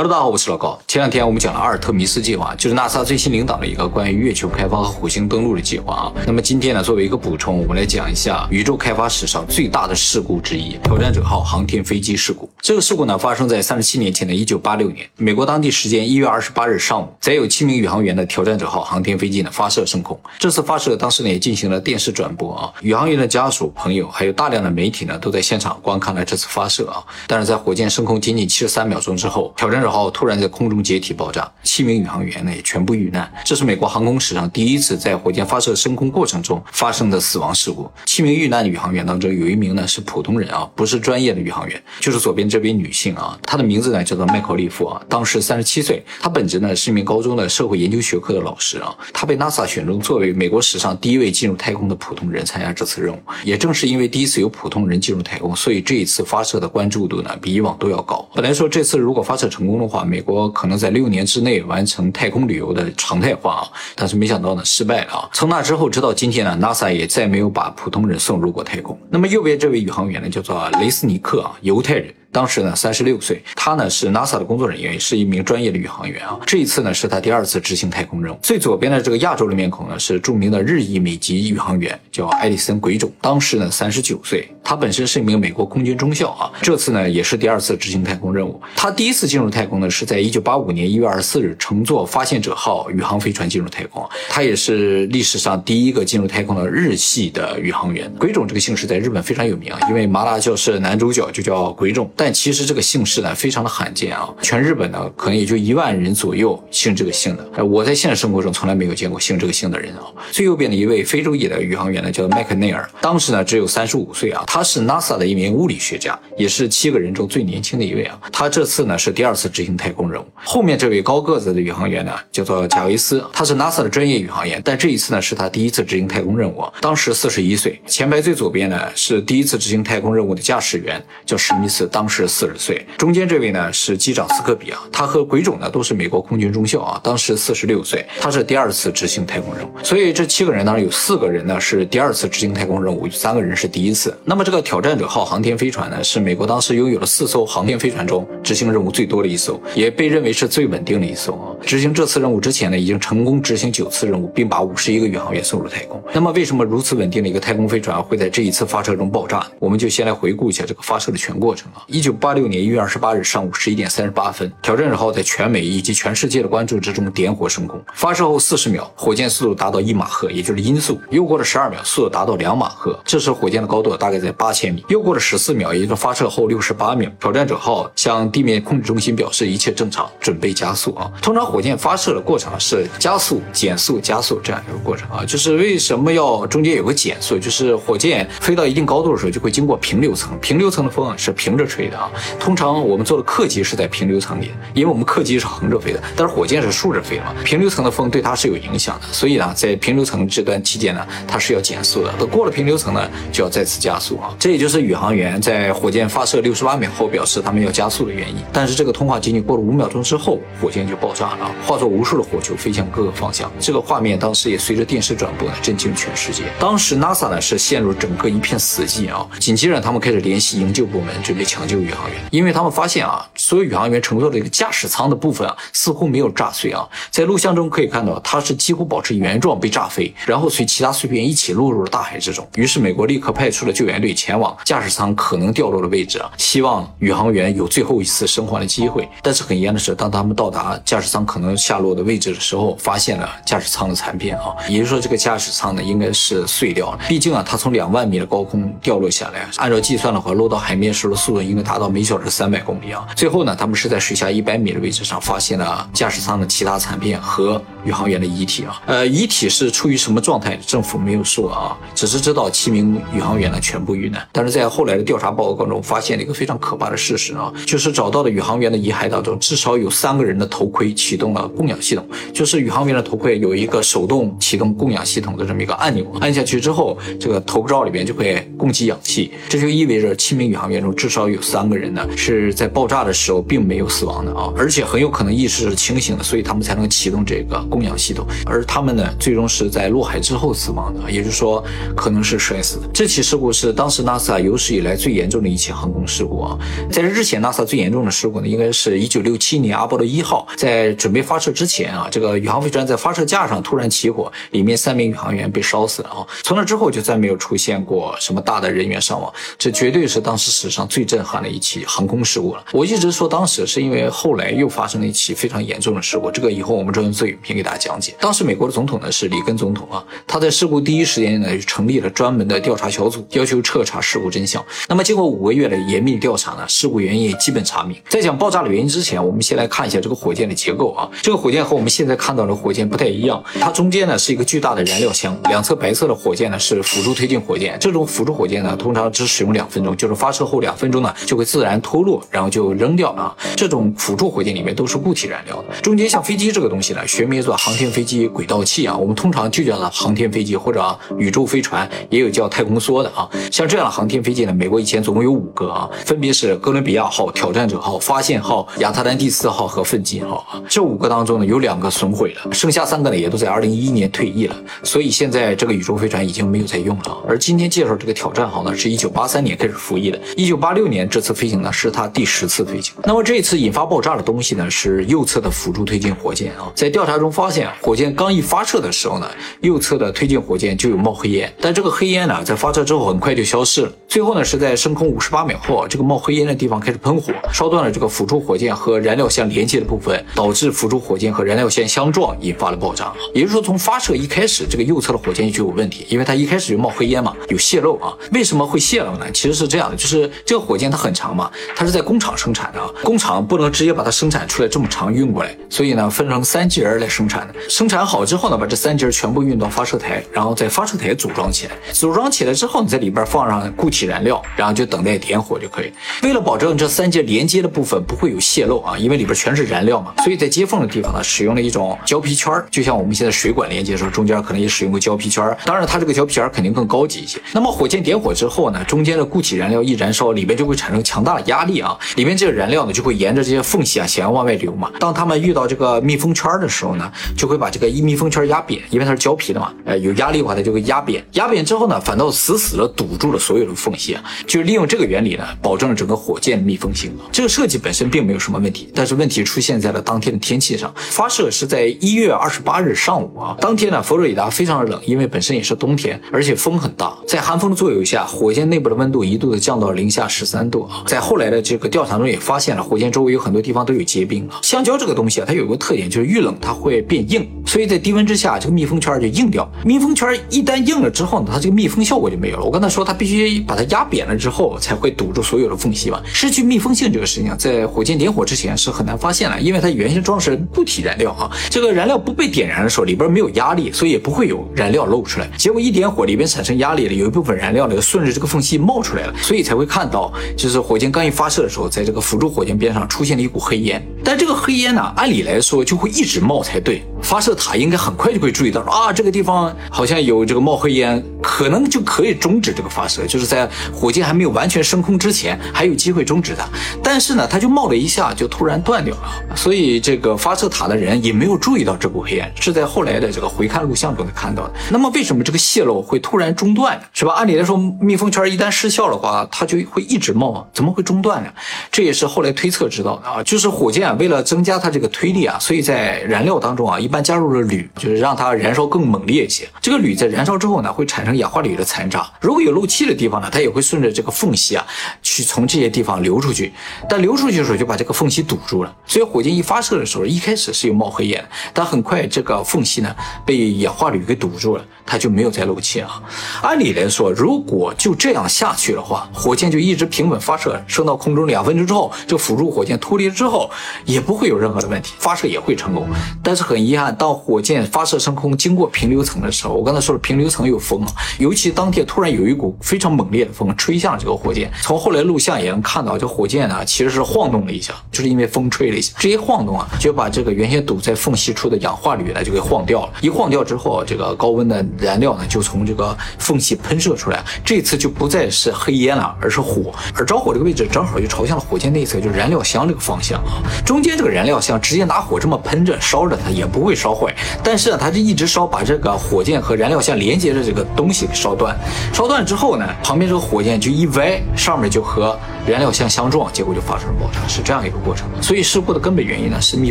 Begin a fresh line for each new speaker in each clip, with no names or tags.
Hello，大家好，我是老高。前两天我们讲了阿尔特弥斯计划，就是 NASA 最新领导的一个关于月球开发和火星登陆的计划啊。那么今天呢，作为一个补充，我们来讲一下宇宙开发史上最大的事故之一——挑战者号航天飞机事故。这个事故呢，发生在三十七年前的一九八六年，美国当地时间一月二十八日上午，载有七名宇航员的挑战者号航天飞机呢发射升空。这次发射当时呢也进行了电视转播啊，宇航员的家属、朋友还有大量的媒体呢都在现场观看了这次发射啊。但是在火箭升空仅仅七十三秒钟之后，挑战者号突然在空中解体爆炸，七名宇航员呢也全部遇难。这是美国航空史上第一次在火箭发射升空过程中发生的死亡事故。七名遇难的宇航员当中，有一名呢是普通人啊，不是专业的宇航员，就是左边这位女性啊，她的名字呢叫做麦考利夫啊，当时三十七岁。她本职呢是一名高中的社会研究学科的老师啊。她被 NASA 选中作为美国史上第一位进入太空的普通人参加这次任务。也正是因为第一次有普通人进入太空，所以这一次发射的关注度呢比以往都要高。本来说这次如果发射成功的话，美国可能在六年之内完成太空旅游的常态化啊，但是没想到呢失败了啊。从那之后直到今天呢，NASA 也再没有把普通人送入过太空。那么右边这位宇航员呢，叫做雷斯尼克啊，犹太人。当时呢，三十六岁，他呢是 NASA 的工作人员，是一名专业的宇航员啊。这一次呢，是他第二次执行太空任务。最左边的这个亚洲的面孔呢，是著名的日裔美籍宇航员，叫艾利森·鬼冢，当时呢三十九岁。他本身是一名美国空军中校啊。这次呢，也是第二次执行太空任务。他第一次进入太空呢，是在一九八五年一月二十四日，乘坐发现者号宇航飞船进入太空。他也是历史上第一个进入太空的日系的宇航员。鬼冢这个姓氏在日本非常有名啊，因为麻辣教师男主角就叫鬼冢。但其实这个姓氏呢，非常的罕见啊，全日本呢可能也就一万人左右姓这个姓的。我在现实生活中从来没有见过姓这个姓的人啊。最右边的一位非洲裔的宇航员呢，叫麦克内尔，当时呢只有三十五岁啊。他是 NASA 的一名物理学家，也是七个人中最年轻的一位啊。他这次呢是第二次执行太空任务。后面这位高个子的宇航员呢，叫做贾维斯，他是 NASA 的专业宇航员，但这一次呢是他第一次执行太空任务，当时四十一岁。前排最左边呢是第一次执行太空任务的驾驶员，叫史密斯，当时四十岁。中间这位呢是机长斯科比啊，他和鬼冢呢都是美国空军中校啊，当时四十六岁，他是第二次执行太空任务。所以这七个人当中有四个人呢是第二次执行太空任务，有三个人是第一次。那么这个挑战者号航天飞船呢，是美国当时拥有了四艘航天飞船中执行任务最多的一艘，也被认为是最稳定的一艘啊。执行这次任务之前呢，已经成功执行九次任务，并把五十一个宇航员送入太空。那么为什么如此稳定的一个太空飞船会在这一次发射中爆炸？我们就先来回顾一下这个发射的全过程啊。一九八六年一月二十八日上午十一点三十八分，挑战者号在全美以及全世界的关注之中点火升空。发射后四十秒，火箭速度达到一马赫，也就是音速。又过了十二秒，速度达到两马赫，这时火箭的高度大概在八千米。又过了十四秒，也就是发射后六十八秒，挑战者号向地面控制中心表示一切正常，准备加速啊。通常火箭发射的过程是加速、减速、加速这样一个过程啊。就是为什么要中间有个减速？就是火箭飞到一定高度的时候，就会经过平流层，平流层的风啊是平着吹啊。通常我们做的客机是在平流层里，因为我们客机是横着飞的，但是火箭是竖着飞嘛，平流层的风对它是有影响的，所以呢，在平流层这段期间呢，它是要减速的。等过了平流层呢，就要再次加速啊。这也就是宇航员在火箭发射六十八秒后表示他们要加速的原因。但是这个通话仅仅过了五秒钟之后，火箭就爆炸了，化作无数的火球飞向各个方向。这个画面当时也随着电视转播呢，震惊全世界。当时 NASA 呢是陷入整个一片死寂啊，紧接着他们开始联系营救部门，准备抢救宇航员，因为他们发现啊，所有宇航员乘坐的一个驾驶舱的部分啊，似乎没有炸碎啊。在录像中可以看到，它是几乎保持原状被炸飞，然后随其他碎片一起落入了大海之中。于是美国立刻派出了救援队前往驾驶舱可能掉落的位置啊，希望宇航员有最后一次生还的机会。但是很遗憾的是，当他们到达驾驶舱可能下落的位置的时候，发现了驾驶舱的残片啊，也就是说这个驾驶舱呢应该是碎掉了。毕竟啊，它从两万米的高空掉落下来，按照计算的话，落到海面时的速度应该达到每小时三百公里啊。最后后呢，他们是在水下一百米的位置上发现了驾驶舱的其他残片和宇航员的遗体啊。呃，遗体是处于什么状态，政府没有说啊，只是知道七名宇航员呢全部遇难。但是在后来的调查报告中，发现了一个非常可怕的事实啊，就是找到的宇航员的遗骸当中，至少有三个人的头盔启动了供氧系统，就是宇航员的头盔有一个手动启动供氧系统的这么一个按钮，按下去之后，这个头罩里面就会供给氧气，这就意味着七名宇航员中至少有三个人呢是在爆炸的时候并没有死亡的啊，而且很有可能意识是清醒的，所以他们才能启动这个供氧系统。而他们呢，最终是在落海之后死亡的，也就是说可能是摔死的。这起事故是当时 NASA 有史以来最严重的一起航空事故啊。在这之前，NASA 最严重的事故呢，应该是一九六七年阿波罗一号在准备发射之前啊，这个宇航飞船在发射架上突然起火，里面三名宇航员被烧死了啊。从那之后就再没有出现过什么大的人员伤亡，这绝对是当时史上最震撼的一起航空事故了。我一直说说当时是因为后来又发生了一起非常严重的事故，这个以后我们专门做影片给大家讲解。当时美国的总统呢是里根总统啊，他在事故第一时间呢就成立了专门的调查小组，要求彻查事故真相。那么经过五个月的严密调查呢，事故原因也基本查明。在讲爆炸的原因之前，我们先来看一下这个火箭的结构啊。这个火箭和我们现在看到的火箭不太一样，它中间呢是一个巨大的燃料箱，两侧白色的火箭呢是辅助推进火箭。这种辅助火箭呢通常只使用两分钟，就是发射后两分钟呢就会自然脱落，然后就扔掉啊。这种辅助火箭里面都是固体燃料的，中间像飞机这个东西呢，学名叫航天飞机轨道器啊，我们通常就叫它航天飞机或者宇宙飞船，也有叫太空梭的啊。像这样的航天飞机呢，美国以前总共有五个啊，分别是哥伦比亚号、挑战者号、发现号、亚特兰蒂斯号和奋进号啊。这五个当中呢，有两个损毁了，剩下三个呢也都在二零一一年退役了，所以现在这个宇宙飞船已经没有在用了。而今天介绍这个挑战号呢，是一九八三年开始服役的，一九八六年这次飞行呢是它第十次飞行。那么这一次引发爆炸的东西呢，是右侧的辅助推进火箭啊。在调查中发现，火箭刚一发射的时候呢，右侧的推进火箭就有冒黑烟，但这个黑烟呢，在发射之后很快就消失了。最后呢，是在升空五十八秒后，这个冒黑烟的地方开始喷火，烧断了这个辅助火箭和燃料箱连接的部分，导致辅助火箭和燃料箱相撞，引发了爆炸。也就是说，从发射一开始，这个右侧的火箭就有问题，因为它一开始就冒黑烟嘛，有泄漏啊。为什么会泄漏呢？其实是这样的，就是这个火箭它很长嘛，它是在工厂生产的啊，工厂不能直接把它生产出来这么长运过来，所以呢，分成三节儿来生产的。生产好之后呢，把这三节儿全部运到发射台，然后在发射台组装起来。组装起来之后，你在里边放上固体燃料，然后就等待点火就可以。为了保证这三节连接的部分不会有泄漏啊，因为里边全是燃料嘛，所以在接缝的地方呢，使用了一种胶皮圈儿，就像我们现在水管连接的时候，中间可能也使用过胶皮圈儿。当然，它这个胶皮圈儿肯定更高级一些。那么火箭点火之后呢，中间的固体燃料一燃烧，里边就会产生强大的压力啊，里面这个燃料呢就会沿着这些缝隙啊想要往外流嘛。当他们遇到这个密封圈的时候呢，就会把这个一密封圈压扁，因为它是胶皮的嘛，呃，有压力的话它就会压扁。压扁之后呢，反倒死死的堵住了所有的缝隙啊，就利用这个原理呢，保证了整个火箭的密封性。这个设计本身并没有什么问题，但是问题出现在了当天的天气上。发射是在一月二十八日上午啊，当天呢，佛罗里达非常的冷，因为本身也是冬天，而且风很大，在寒风的作用下，火箭内部的温度一度的降到了零下十三度啊。在后来的这个调查中也发发现了，火箭周围有很多地方都有结冰啊。橡胶这个东西啊，它有个特点就是遇冷它会变硬，所以在低温之下，这个密封圈就硬掉。密封圈一旦硬了之后呢，它这个密封效果就没有了。我刚才说它必须把它压扁了之后，才会堵住所有的缝隙嘛。失去密封性这个事情，在火箭点火之前是很难发现的，因为它原先装的是固体燃料啊，这个燃料不被点燃的时候，里边没有压力，所以也不会有燃料漏出来。结果一点火，里边产生压力了，有一部分燃料呢顺着这个缝隙冒出来了，所以才会看到，就是火箭刚一发射的时候，在这个辅助火箭边上出现了一股黑烟。但这个黑烟呢，按理来说就会一直冒才对，发射塔应该很快就会注意到啊，这个地方好像有这个冒黑烟，可能就可以终止这个发射，就是在火箭还没有完全升空之前，还有机会终止它。但是呢，它就冒了一下，就突然断掉了，所以这个发射塔的人也没有注意到这股黑烟，是在后来的这个回看录像中才看到的。那么为什么这个泄漏会突然中断呢？是吧？按理来说，密封圈一旦失效的话，它就会一直冒，怎么会中断呢？这也是后来推测知道的啊，就是火箭为了增加它这个推力啊，所以在燃料当中啊，一般加入了铝，就是让它燃烧更猛烈一些。这个铝在燃烧之后呢，会产生氧化铝的残渣，如果有漏气的地方呢，它也会顺着这个缝隙啊，去从这些地方流出去。但流出去的时候就把这个缝隙堵住了，所以火箭一发射的时候，一开始是有冒黑烟，但很快这个缝隙呢被氧化铝给堵住了，它就没有再漏气啊。按理来说，如果就这样下去的话，火箭就一直平稳发射，升到空中两分钟之后，这辅助火箭脱离之后，也不会有任何的问题，发射也会成功。但是很遗憾，当火箭发射升空经过平流层的时候，我刚才说了平流层有风，尤其当天突然有一股非常猛烈的风吹向了这个火箭，从后来来录像也能看到，这火箭呢其实是晃动了一下，就是因为风吹了一下，这一晃动啊，就把这个原先堵在缝隙处的氧化铝呢就给晃掉了。一晃掉之后，这个高温的燃料呢就从这个缝隙喷射出来，这次就不再是黑烟了，而是火。而着火这个位置正好就朝向了火箭内侧，就是燃料箱这个方向啊。中间这个燃料箱直接拿火这么喷着烧着它也不会烧坏，但是啊，它就一直烧，把这个火箭和燃料箱连接的这个东西给烧断。烧断之后呢，旁边这个火箭就一歪，上面就和燃料箱相撞，结果就发生了爆炸，是这样一个过程。所以事故的根本原因呢是密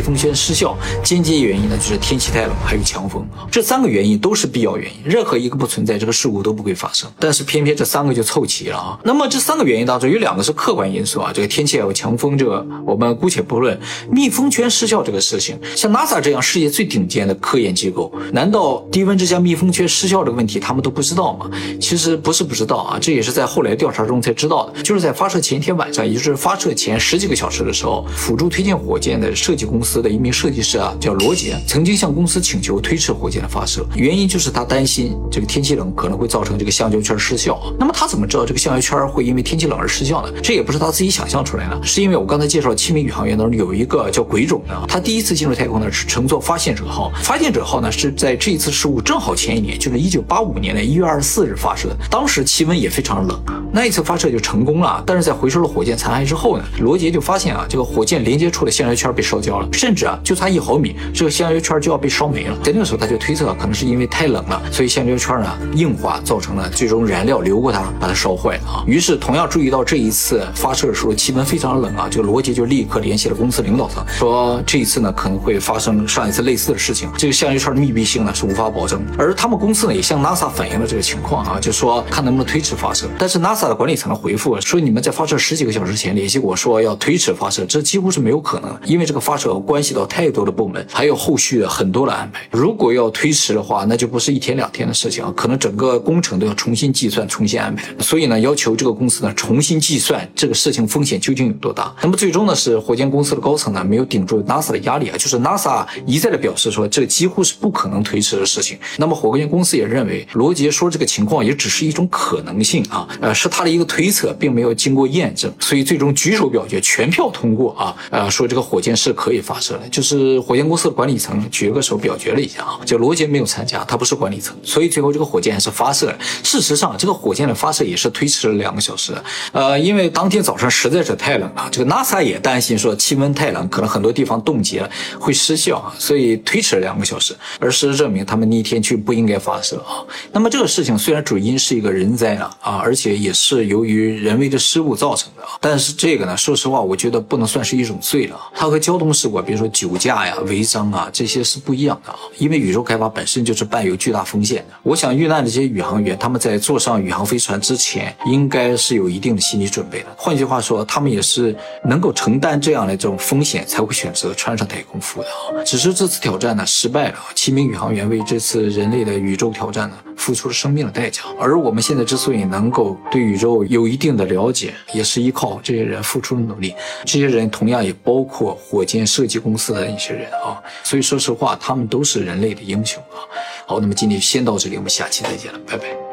封圈失效，间接原因呢就是天气太冷，还有强风。这三个原因都是必要原因，任何一个不存在，这个事故都不会发生。但是偏偏这三个就凑齐了啊。那么这三个原因当中有两个是客观因素啊，这个天气还有强风，这个我们姑且不论。密封圈失效这个事情，像 NASA 这样世界最顶尖的科研机构，难道低温之下密封圈失效这个问题他们都不知道吗？其实不是不知道啊，这也是在后来调查中才知道的。就是在发射前一天晚上，也就是发射前十几个小时的时候，辅助推进火箭的设计公司的一名设计师啊，叫罗杰，曾经向公司请求推迟火箭的发射，原因就是他担心这个天气冷可能会造成这个橡胶圈失效。那么他怎么知道这个橡胶圈会因为天气冷而失效呢？这也不是他自己想象出来的，是因为我刚才介绍七名宇航员当中有一一个叫鬼冢的，他第一次进入太空呢是乘坐发现者号，发现者号呢是在这一次事故正好前一年，就是一九八五年的一月二十四日发射的，当时气温也非常冷，那一次发射就成功了。但是在回收了火箭残骸之后呢，罗杰就发现啊，这个火箭连接处的橡胶圈被烧焦了，甚至啊就差一毫米，这个橡胶圈就要被烧没了。在那个时候他就推测，可能是因为太冷了，所以橡胶圈呢硬化，造成了最终燃料流过它，把它烧坏了啊。于是同样注意到这一次发射的时候气温非常冷啊，这个罗杰就立刻联系了公司领领导层，说这一次呢可能会发生上一次类似的事情，这个橡胶圈的密闭性呢是无法保证。而他们公司呢也向 NASA 反映了这个情况啊，就说看能不能推迟发射。但是 NASA 的管理层的回复说，你们在发射十几个小时前联系我说要推迟发射，这几乎是没有可能，因为这个发射关系到太多的部门，还有后续很多的安排。如果要推迟的话，那就不是一天两天的事情啊，可能整个工程都要重新计算、重新安排。所以呢，要求这个公司呢重新计算这个事情风险究竟有多大。那么最终呢，是火箭公司的高层呢没有顶住 NASA 的压力啊，就是 NASA 一再的表示说这几乎是不可能推迟的事情。那么火箭公司也认为罗杰说这个情况也只是一种可能性啊，呃，是他的一个推测，并没有经过验证，所以最终举手表决，全票通过啊，呃，说这个火箭是可以发射的。就是火箭公司的管理层举了个手表决了一下啊，就罗杰没有参加，他不是管理层，所以最后这个火箭还是发射了。事实上，这个火箭的发射也是推迟了两个小时，呃，因为当天早上实在是太冷了，这个 NASA 也担心说气温太冷，可能很多地方冻结了会失效啊，所以推迟了两个小时。而事实证明，他们那天就不应该发射啊。那么这个事情虽然主因是一个人灾啊，啊，而且也是由于人为的失误造成的啊，但是这个呢，说实话，我觉得不能算是一种罪了。它和交通事故，比如说酒驾呀、违章啊，这些是不一样的啊。因为宇宙开发本身就是伴有巨大风险的。我想遇难的这些宇航员，他们在坐上宇航飞船之前，应该是有一定的心理准备的。换句话说，他们也是能够承担这样的这种风险，才会选择穿上太空服的啊。只是这次挑战呢失败了，七名宇航员为这次人类的宇宙挑战呢付出了生命的代价。而我们现在之所以能够对宇宙有一定的了解，也是依靠这些人付出的努力。这些人同样也包括火箭设计公司的一些人啊。所以说实话，他们都是人类的英雄啊。好，那么今天先到这里，我们下期再见了，拜拜。